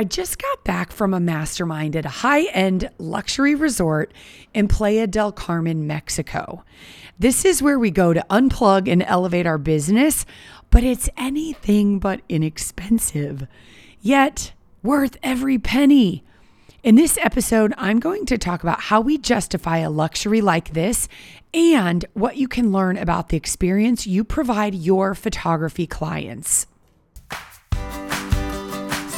I just got back from a mastermind at a high end luxury resort in Playa del Carmen, Mexico. This is where we go to unplug and elevate our business, but it's anything but inexpensive, yet worth every penny. In this episode, I'm going to talk about how we justify a luxury like this and what you can learn about the experience you provide your photography clients.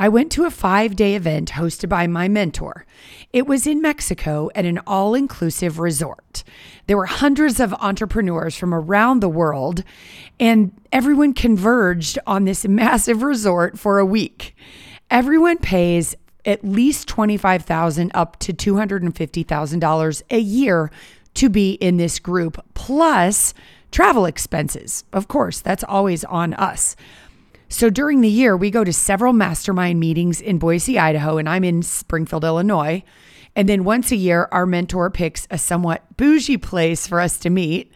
I went to a five day event hosted by my mentor. It was in Mexico at an all inclusive resort. There were hundreds of entrepreneurs from around the world, and everyone converged on this massive resort for a week. Everyone pays at least 25,000 up to $250,000 a year to be in this group, plus travel expenses. Of course, that's always on us. So during the year, we go to several mastermind meetings in Boise, Idaho, and I'm in Springfield, Illinois. And then once a year, our mentor picks a somewhat bougie place for us to meet.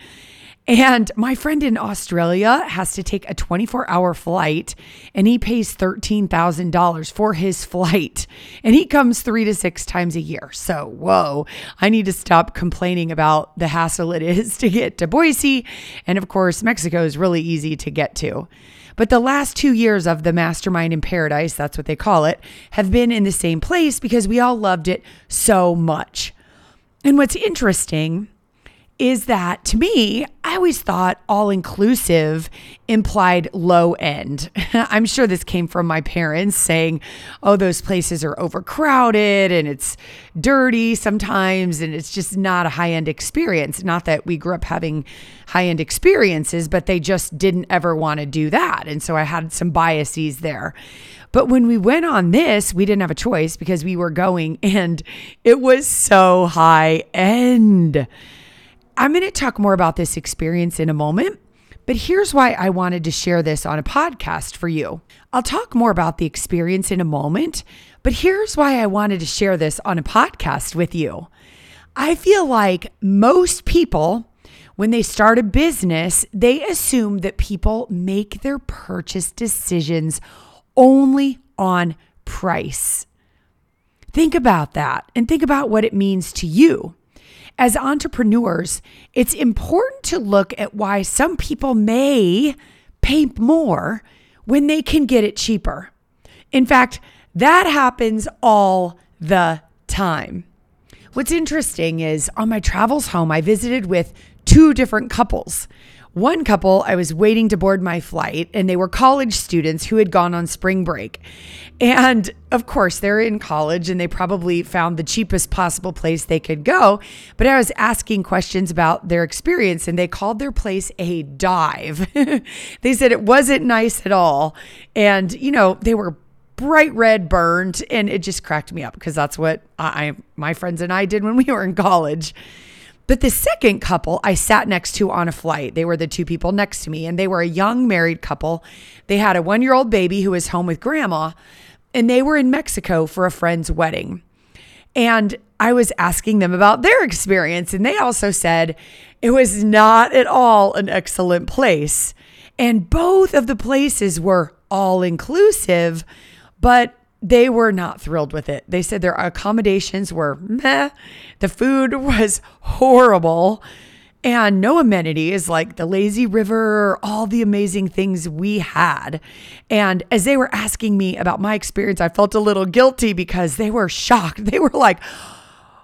And my friend in Australia has to take a 24 hour flight and he pays $13,000 for his flight. And he comes three to six times a year. So, whoa, I need to stop complaining about the hassle it is to get to Boise. And of course, Mexico is really easy to get to. But the last two years of the Mastermind in Paradise, that's what they call it, have been in the same place because we all loved it so much. And what's interesting is that to me, I always thought all inclusive implied low end. I'm sure this came from my parents saying, oh, those places are overcrowded and it's dirty sometimes and it's just not a high end experience. Not that we grew up having high end experiences, but they just didn't ever want to do that. And so I had some biases there. But when we went on this, we didn't have a choice because we were going and it was so high end. I'm going to talk more about this experience in a moment, but here's why I wanted to share this on a podcast for you. I'll talk more about the experience in a moment, but here's why I wanted to share this on a podcast with you. I feel like most people, when they start a business, they assume that people make their purchase decisions only on price. Think about that and think about what it means to you. As entrepreneurs, it's important to look at why some people may pay more when they can get it cheaper. In fact, that happens all the time. What's interesting is on my travels home, I visited with two different couples. One couple, I was waiting to board my flight, and they were college students who had gone on spring break. And of course, they're in college and they probably found the cheapest possible place they could go. But I was asking questions about their experience, and they called their place a dive. they said it wasn't nice at all. And, you know, they were bright red burned and it just cracked me up because that's what I my friends and I did when we were in college. But the second couple I sat next to on a flight, they were the two people next to me, and they were a young married couple. They had a one year old baby who was home with grandma, and they were in Mexico for a friend's wedding. And I was asking them about their experience, and they also said it was not at all an excellent place. And both of the places were all inclusive, but they were not thrilled with it. They said their accommodations were meh, the food was horrible, and no amenities like the lazy river, all the amazing things we had. And as they were asking me about my experience, I felt a little guilty because they were shocked. They were like,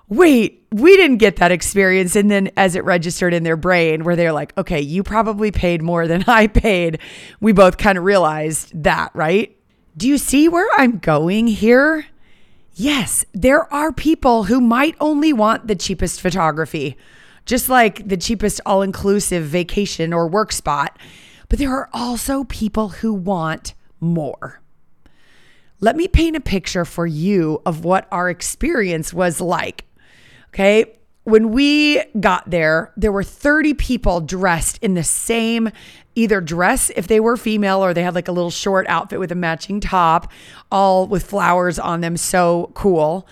wait, we didn't get that experience. And then as it registered in their brain, where they're like, okay, you probably paid more than I paid, we both kind of realized that, right? Do you see where I'm going here? Yes, there are people who might only want the cheapest photography, just like the cheapest all inclusive vacation or work spot. But there are also people who want more. Let me paint a picture for you of what our experience was like. Okay. When we got there, there were 30 people dressed in the same either dress if they were female or they had like a little short outfit with a matching top, all with flowers on them. So cool.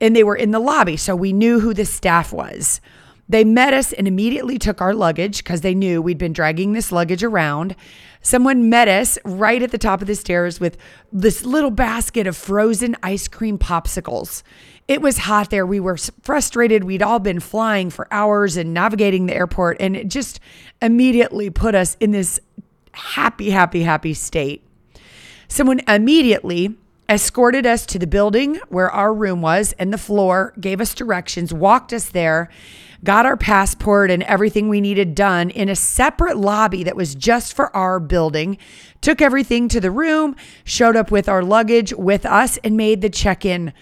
And they were in the lobby. So we knew who the staff was. They met us and immediately took our luggage because they knew we'd been dragging this luggage around. Someone met us right at the top of the stairs with this little basket of frozen ice cream popsicles. It was hot there. We were frustrated. We'd all been flying for hours and navigating the airport, and it just immediately put us in this happy, happy, happy state. Someone immediately escorted us to the building where our room was and the floor, gave us directions, walked us there, got our passport and everything we needed done in a separate lobby that was just for our building, took everything to the room, showed up with our luggage with us, and made the check in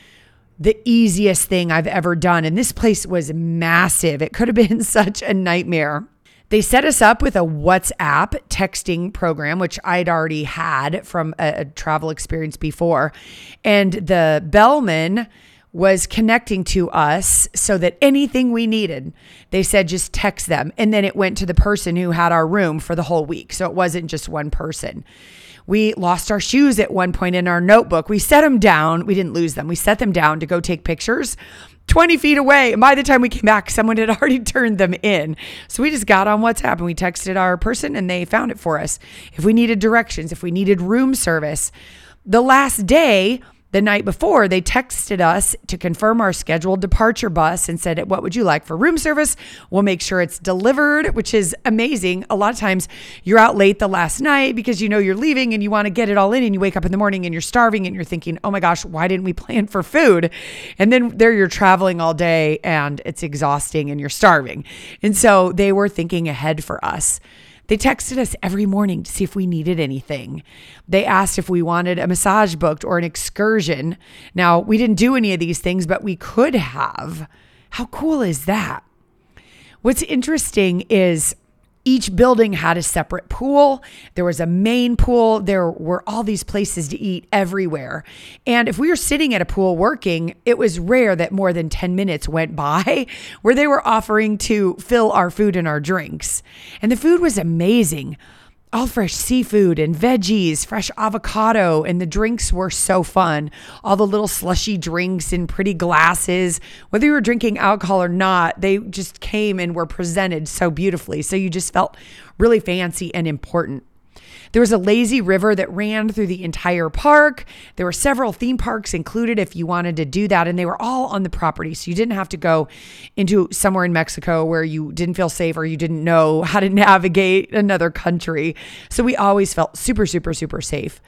the easiest thing I've ever done. And this place was massive. It could have been such a nightmare. They set us up with a WhatsApp texting program, which I'd already had from a, a travel experience before. And the bellman was connecting to us so that anything we needed, they said just text them. And then it went to the person who had our room for the whole week. So it wasn't just one person. We lost our shoes at one point in our notebook. We set them down. We didn't lose them. We set them down to go take pictures 20 feet away. And by the time we came back, someone had already turned them in. So we just got on WhatsApp and we texted our person and they found it for us. If we needed directions, if we needed room service, the last day, the night before, they texted us to confirm our scheduled departure bus and said, What would you like for room service? We'll make sure it's delivered, which is amazing. A lot of times you're out late the last night because you know you're leaving and you want to get it all in, and you wake up in the morning and you're starving and you're thinking, Oh my gosh, why didn't we plan for food? And then there you're traveling all day and it's exhausting and you're starving. And so they were thinking ahead for us. They texted us every morning to see if we needed anything. They asked if we wanted a massage booked or an excursion. Now, we didn't do any of these things, but we could have. How cool is that? What's interesting is each building had a separate pool. There was a main pool. There were all these places to eat everywhere. And if we were sitting at a pool working, it was rare that more than 10 minutes went by where they were offering to fill our food and our drinks. And the food was amazing all fresh seafood and veggies, fresh avocado, and the drinks were so fun. All the little slushy drinks in pretty glasses. Whether you were drinking alcohol or not, they just came and were presented so beautifully. So you just felt really fancy and important. There was a lazy river that ran through the entire park. There were several theme parks included if you wanted to do that, and they were all on the property. So you didn't have to go into somewhere in Mexico where you didn't feel safe or you didn't know how to navigate another country. So we always felt super, super, super safe.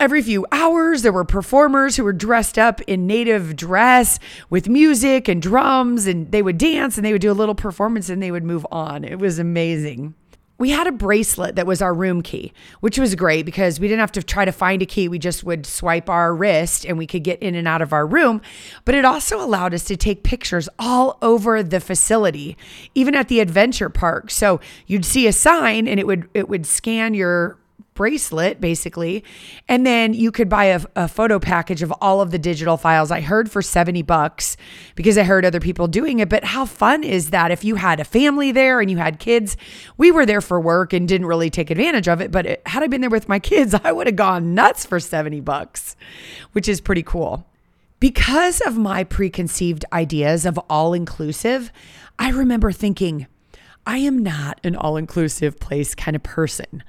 Every few hours, there were performers who were dressed up in native dress with music and drums, and they would dance and they would do a little performance and they would move on. It was amazing we had a bracelet that was our room key, which was great because we didn't have to try to find a key. We just would swipe our wrist and we could get in and out of our room. But it also allowed us to take pictures all over the facility, even at the adventure park. So you'd see a sign and it would it would scan your bracelet basically. And then you could buy a, a, photo package of all of the digital files. I heard for 70 bucks because i heard other people doing it but how fun is that? If you had a family there and you had kids we were there for work and didn't really take advantage of it but it, had i been there with my kids i would have gone nuts for 70 bucks which is pretty cool. Because of my preconceived ideas of all inclusive i remember thinking i am not an all inclusive place kind of person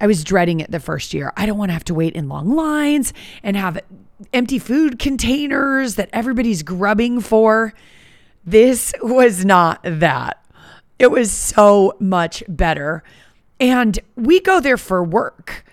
I was dreading it the first year. I don't want to have to wait in long lines and have empty food containers that everybody's grubbing for. This was not that. It was so much better. And we go there for work.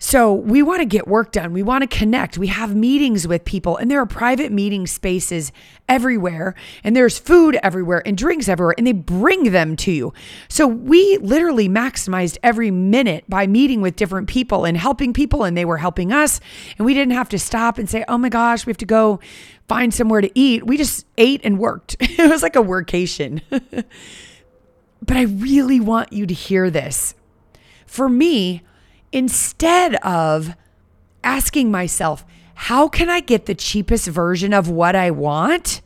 So we want to get work done. We want to connect. We have meetings with people, and there are private meeting spaces everywhere, and there's food everywhere and drinks everywhere, and they bring them to you. So we literally maximized every minute by meeting with different people and helping people, and they were helping us. And we didn't have to stop and say, oh my gosh, we have to go find somewhere to eat. We just ate and worked. it was like a workation. but I really want you to hear this. For me, instead of asking myself, how can I get the cheapest version of what I want?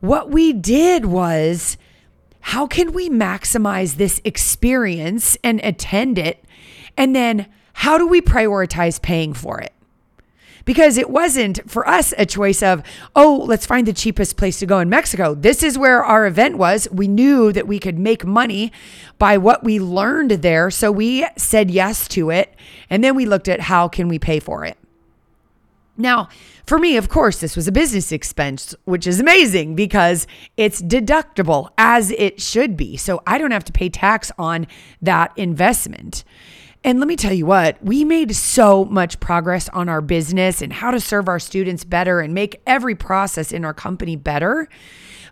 What we did was, how can we maximize this experience and attend it? And then, how do we prioritize paying for it? Because it wasn't for us a choice of, oh, let's find the cheapest place to go in Mexico. This is where our event was. We knew that we could make money by what we learned there. So we said yes to it. And then we looked at how can we pay for it. Now, for me, of course, this was a business expense, which is amazing because it's deductible as it should be. So I don't have to pay tax on that investment. And let me tell you what, we made so much progress on our business and how to serve our students better and make every process in our company better.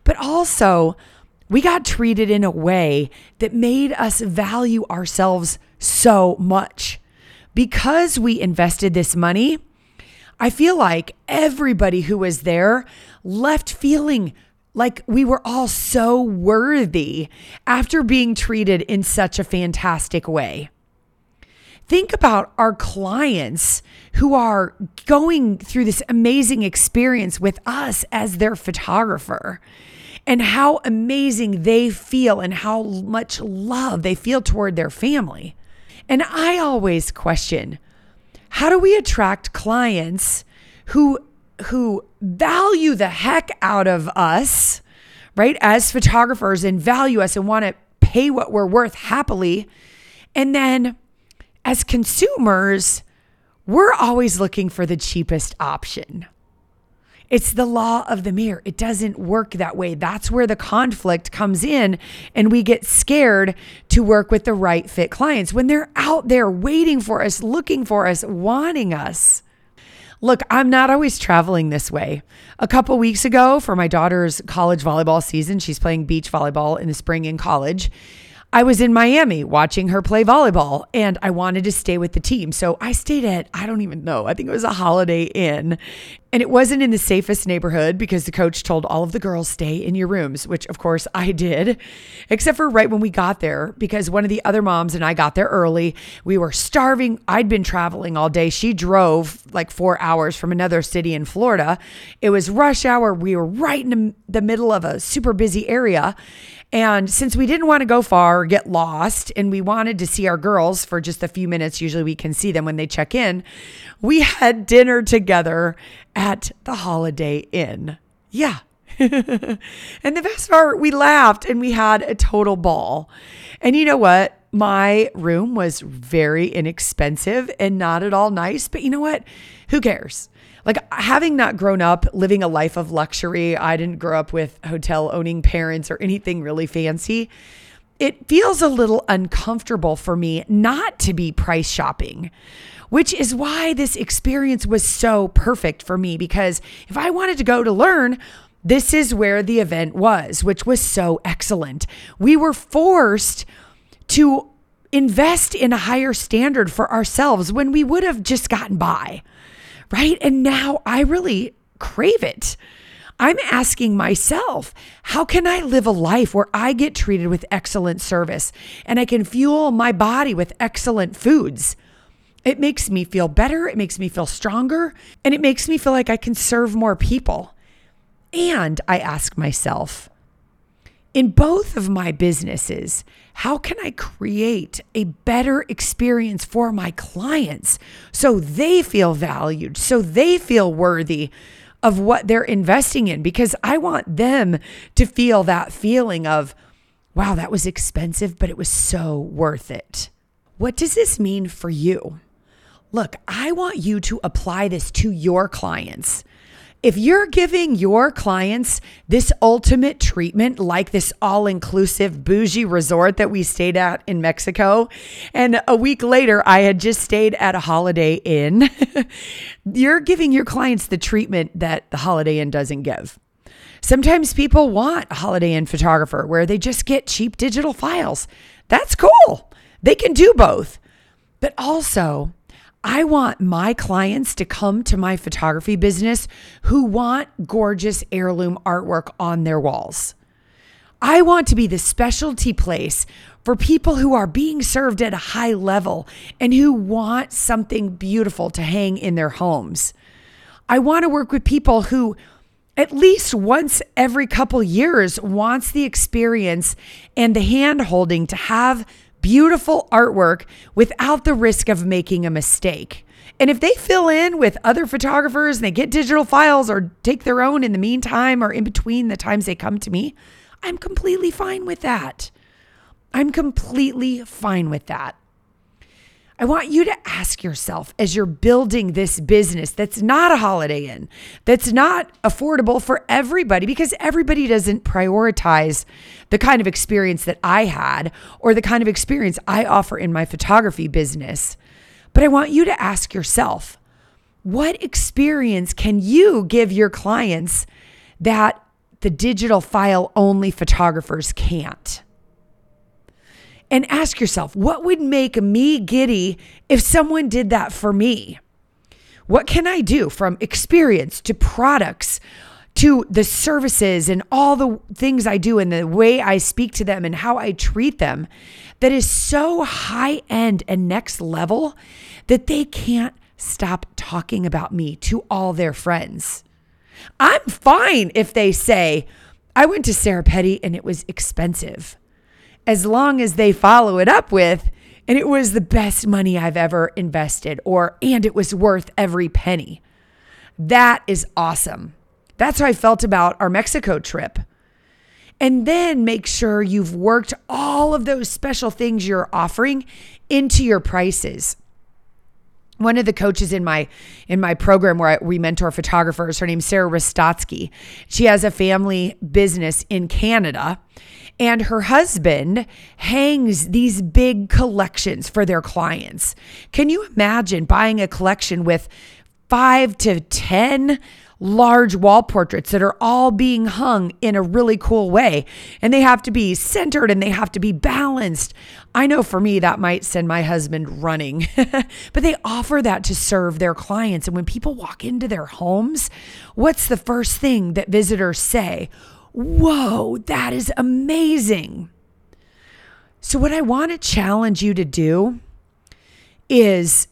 But also, we got treated in a way that made us value ourselves so much. Because we invested this money, I feel like everybody who was there left feeling like we were all so worthy after being treated in such a fantastic way. Think about our clients who are going through this amazing experience with us as their photographer and how amazing they feel and how much love they feel toward their family. And I always question how do we attract clients who who value the heck out of us, right? As photographers and value us and want to pay what we're worth happily. And then as consumers, we're always looking for the cheapest option. It's the law of the mirror. It doesn't work that way. That's where the conflict comes in, and we get scared to work with the right fit clients when they're out there waiting for us, looking for us, wanting us. Look, I'm not always traveling this way. A couple weeks ago, for my daughter's college volleyball season, she's playing beach volleyball in the spring in college. I was in Miami watching her play volleyball and I wanted to stay with the team. So I stayed at, I don't even know, I think it was a Holiday Inn. And it wasn't in the safest neighborhood because the coach told all of the girls stay in your rooms, which of course I did, except for right when we got there because one of the other moms and I got there early. We were starving. I'd been traveling all day. She drove like four hours from another city in Florida. It was rush hour. We were right in the middle of a super busy area. And since we didn't want to go far or get lost, and we wanted to see our girls for just a few minutes, usually we can see them when they check in, we had dinner together at the Holiday Inn. Yeah. and the best part, we laughed and we had a total ball. And you know what? My room was very inexpensive and not at all nice, but you know what? Who cares? Like having not grown up living a life of luxury, I didn't grow up with hotel owning parents or anything really fancy. It feels a little uncomfortable for me not to be price shopping which is why this experience was so perfect for me. Because if I wanted to go to learn, this is where the event was, which was so excellent. We were forced to invest in a higher standard for ourselves when we would have just gotten by, right? And now I really crave it. I'm asking myself, how can I live a life where I get treated with excellent service and I can fuel my body with excellent foods? It makes me feel better. It makes me feel stronger. And it makes me feel like I can serve more people. And I ask myself, in both of my businesses, how can I create a better experience for my clients so they feel valued, so they feel worthy of what they're investing in? Because I want them to feel that feeling of, wow, that was expensive, but it was so worth it. What does this mean for you? Look, I want you to apply this to your clients. If you're giving your clients this ultimate treatment, like this all inclusive bougie resort that we stayed at in Mexico, and a week later I had just stayed at a Holiday Inn, you're giving your clients the treatment that the Holiday Inn doesn't give. Sometimes people want a Holiday Inn photographer where they just get cheap digital files. That's cool. They can do both. But also, I want my clients to come to my photography business who want gorgeous heirloom artwork on their walls. I want to be the specialty place for people who are being served at a high level and who want something beautiful to hang in their homes. I want to work with people who at least once every couple years wants the experience and the hand holding to have beautiful artwork without the risk of making a mistake. And if they fill in with other photographers and they get digital files or take their own in the meantime or in between the times they come to me, I'm completely fine with that. I'm completely fine with that. I want you to ask yourself as you're building this business that's not a holiday inn, that's not affordable for everybody because everybody doesn't prioritize the kind of experience that I had or the kind of experience I offer in my photography business. But I want you to ask yourself, what experience can you give your clients that the digital file only photographers can't? And ask yourself what would make me giddy if someone did that for me? What can I do from experience to products to the services and all the things I do and the way I speak to them and how I treat them that is so high end and next level that they can't stop talking about me to all their friends? I'm fine if they say, I went to Sarah Petty and it was expensive as long as they follow it up with, and it was the best money I've ever invested, or and it was worth every penny. That is awesome. That's how I felt about our Mexico trip. And then make sure you've worked all of those special things you're offering into your prices one of the coaches in my in my program where I, we mentor photographers her name's sarah Rostotsky. she has a family business in canada and her husband hangs these big collections for their clients can you imagine buying a collection with five to ten large wall portraits that are all being hung in a really cool way. And they have to be centered and they have to be balanced. I know for me, that might send my husband running, but they offer that to serve their clients. And when people walk into their homes, what's the first thing that visitors say? Whoa, that is amazing. So, what I want to challenge you to do is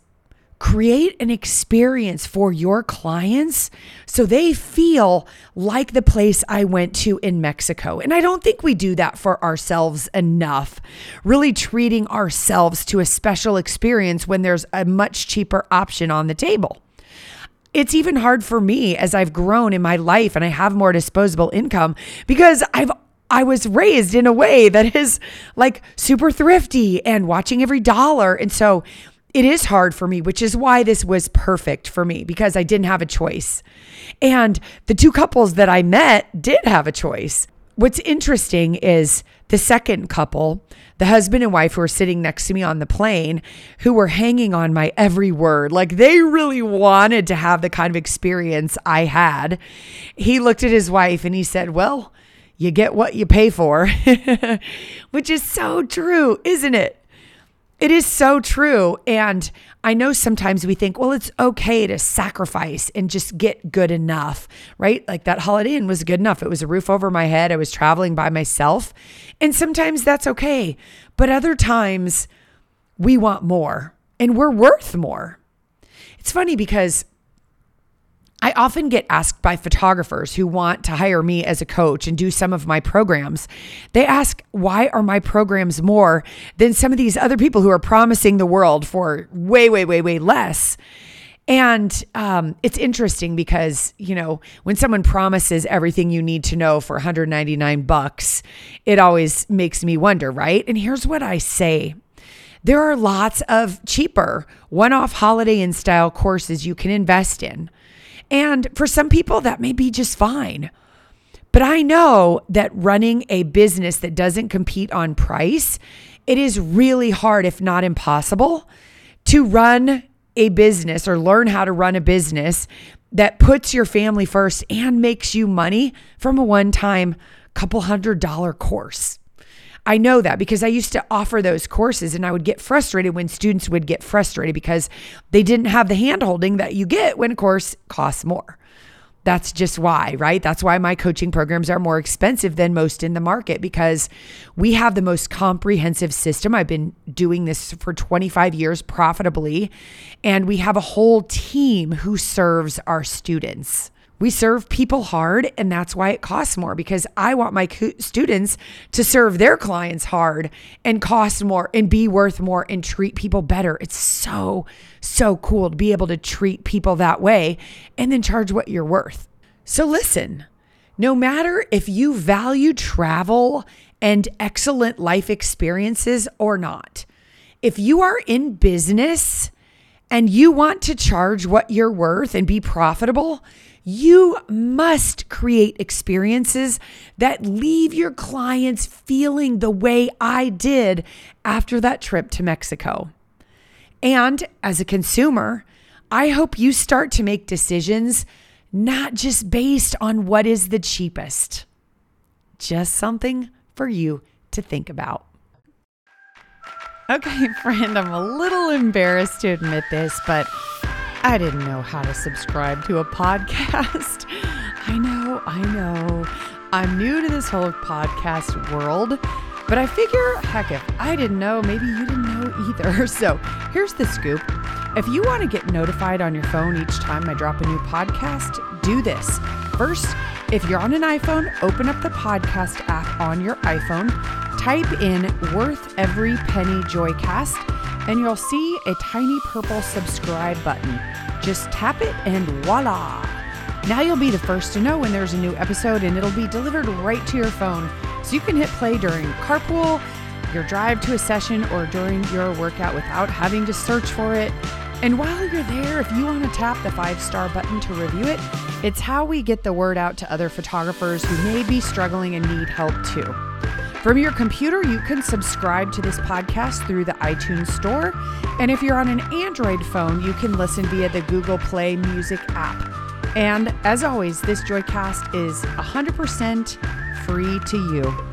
create an experience for your clients so they feel like the place I went to in Mexico. And I don't think we do that for ourselves enough, really treating ourselves to a special experience when there's a much cheaper option on the table. It's even hard for me as I've grown in my life and I have more disposable income because I've I was raised in a way that is like super thrifty and watching every dollar. And so it is hard for me, which is why this was perfect for me because I didn't have a choice. And the two couples that I met did have a choice. What's interesting is the second couple, the husband and wife who were sitting next to me on the plane, who were hanging on my every word. Like they really wanted to have the kind of experience I had. He looked at his wife and he said, Well, you get what you pay for, which is so true, isn't it? It is so true. And I know sometimes we think, well, it's okay to sacrifice and just get good enough, right? Like that Holiday Inn was good enough. It was a roof over my head. I was traveling by myself. And sometimes that's okay. But other times we want more and we're worth more. It's funny because I often get asked by photographers who want to hire me as a coach and do some of my programs. They ask, why are my programs more than some of these other people who are promising the world for way, way, way, way less? And um, it's interesting because, you know, when someone promises everything you need to know for 199 bucks, it always makes me wonder, right? And here's what I say there are lots of cheaper one off holiday Inn style courses you can invest in. And for some people, that may be just fine. But I know that running a business that doesn't compete on price, it is really hard, if not impossible, to run a business or learn how to run a business that puts your family first and makes you money from a one time couple hundred dollar course. I know that because I used to offer those courses and I would get frustrated when students would get frustrated because they didn't have the handholding that you get when a course costs more. That's just why, right? That's why my coaching programs are more expensive than most in the market because we have the most comprehensive system. I've been doing this for 25 years profitably, and we have a whole team who serves our students. We serve people hard, and that's why it costs more because I want my students to serve their clients hard and cost more and be worth more and treat people better. It's so, so cool to be able to treat people that way and then charge what you're worth. So, listen, no matter if you value travel and excellent life experiences or not, if you are in business and you want to charge what you're worth and be profitable, you must create experiences that leave your clients feeling the way I did after that trip to Mexico. And as a consumer, I hope you start to make decisions not just based on what is the cheapest, just something for you to think about. Okay, friend, I'm a little embarrassed to admit this, but I didn't know how to subscribe to a podcast. I know, I know. I'm new to this whole podcast world, but I figure, heck, if I didn't know, maybe you didn't know either. So here's the scoop. If you want to get notified on your phone each time I drop a new podcast, do this. First, if you're on an iPhone, open up the podcast app on your iPhone, type in Worth Every Penny Joycast and you'll see a tiny purple subscribe button. Just tap it and voila! Now you'll be the first to know when there's a new episode and it'll be delivered right to your phone. So you can hit play during carpool, your drive to a session, or during your workout without having to search for it. And while you're there, if you want to tap the five star button to review it, it's how we get the word out to other photographers who may be struggling and need help too. From your computer, you can subscribe to this podcast through the iTunes Store. And if you're on an Android phone, you can listen via the Google Play Music app. And as always, this Joycast is 100% free to you.